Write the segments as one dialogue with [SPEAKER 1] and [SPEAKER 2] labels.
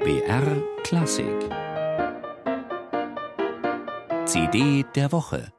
[SPEAKER 1] BR Klassik. CD der Woche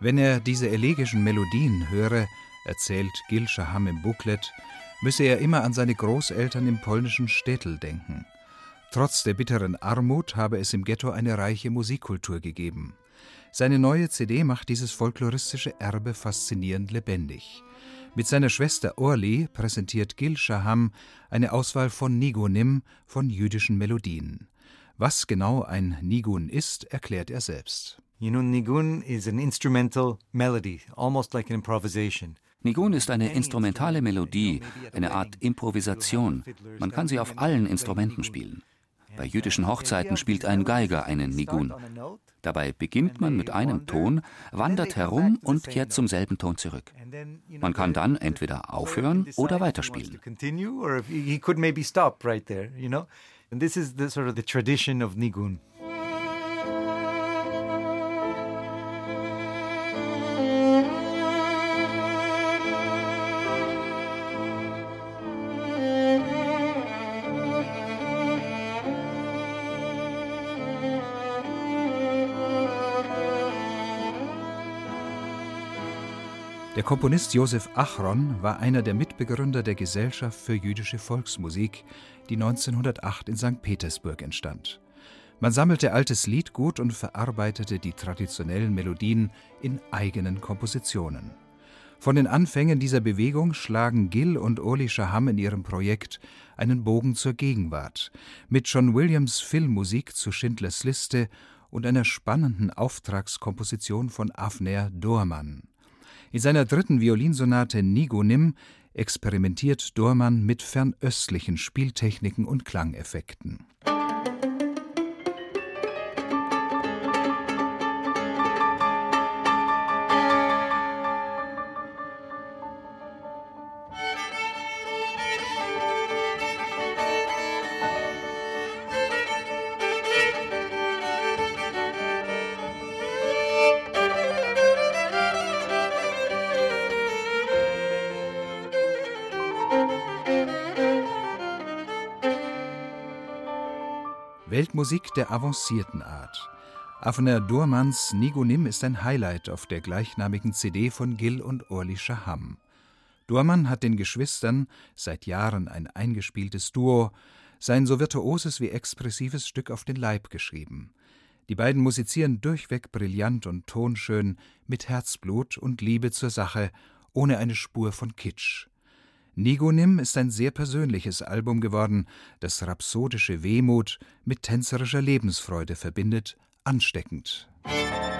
[SPEAKER 2] Wenn er diese elegischen Melodien höre, erzählt Gil Shaham im Booklet, müsse er immer an seine Großeltern im polnischen Städtel denken. Trotz der bitteren Armut habe es im Ghetto eine reiche Musikkultur gegeben. Seine neue CD macht dieses folkloristische Erbe faszinierend lebendig. Mit seiner Schwester Orli präsentiert Gil Shaham eine Auswahl von Nigunim, von jüdischen Melodien. Was genau ein Nigun ist, erklärt er selbst.
[SPEAKER 3] Nigun is an instrumental melody, almost like an improvisation.
[SPEAKER 1] Nigun ist eine instrumentale Melodie, eine Art Improvisation. Man kann sie auf allen Instrumenten spielen. Bei jüdischen Hochzeiten spielt ein Geiger einen Nigun. Dabei beginnt man mit einem Ton, wandert herum und kehrt zum selben Ton zurück. Man kann dann entweder aufhören oder weiterspielen.
[SPEAKER 3] And this is the sort of the tradition of Nigun.
[SPEAKER 2] Der Komponist Josef Achron war einer der Mitbegründer der Gesellschaft für jüdische Volksmusik, die 1908 in St. Petersburg entstand. Man sammelte altes Liedgut und verarbeitete die traditionellen Melodien in eigenen Kompositionen. Von den Anfängen dieser Bewegung schlagen Gill und Orly Shaham in ihrem Projekt einen Bogen zur Gegenwart, mit John Williams Filmmusik zu Schindlers Liste und einer spannenden Auftragskomposition von Avner Dohrmann. In seiner dritten Violinsonate Nigonim experimentiert Dormann mit fernöstlichen Spieltechniken und Klangeffekten. Weltmusik der avancierten Art. Avner Durmans Nigonim ist ein Highlight auf der gleichnamigen CD von Gil und Orly Shaham. Durman hat den Geschwistern, seit Jahren ein eingespieltes Duo, sein so virtuoses wie expressives Stück auf den Leib geschrieben. Die beiden musizieren durchweg brillant und tonschön, mit Herzblut und Liebe zur Sache, ohne eine Spur von Kitsch. Nigonim ist ein sehr persönliches Album geworden, das rhapsodische Wehmut mit tänzerischer Lebensfreude verbindet, ansteckend. Musik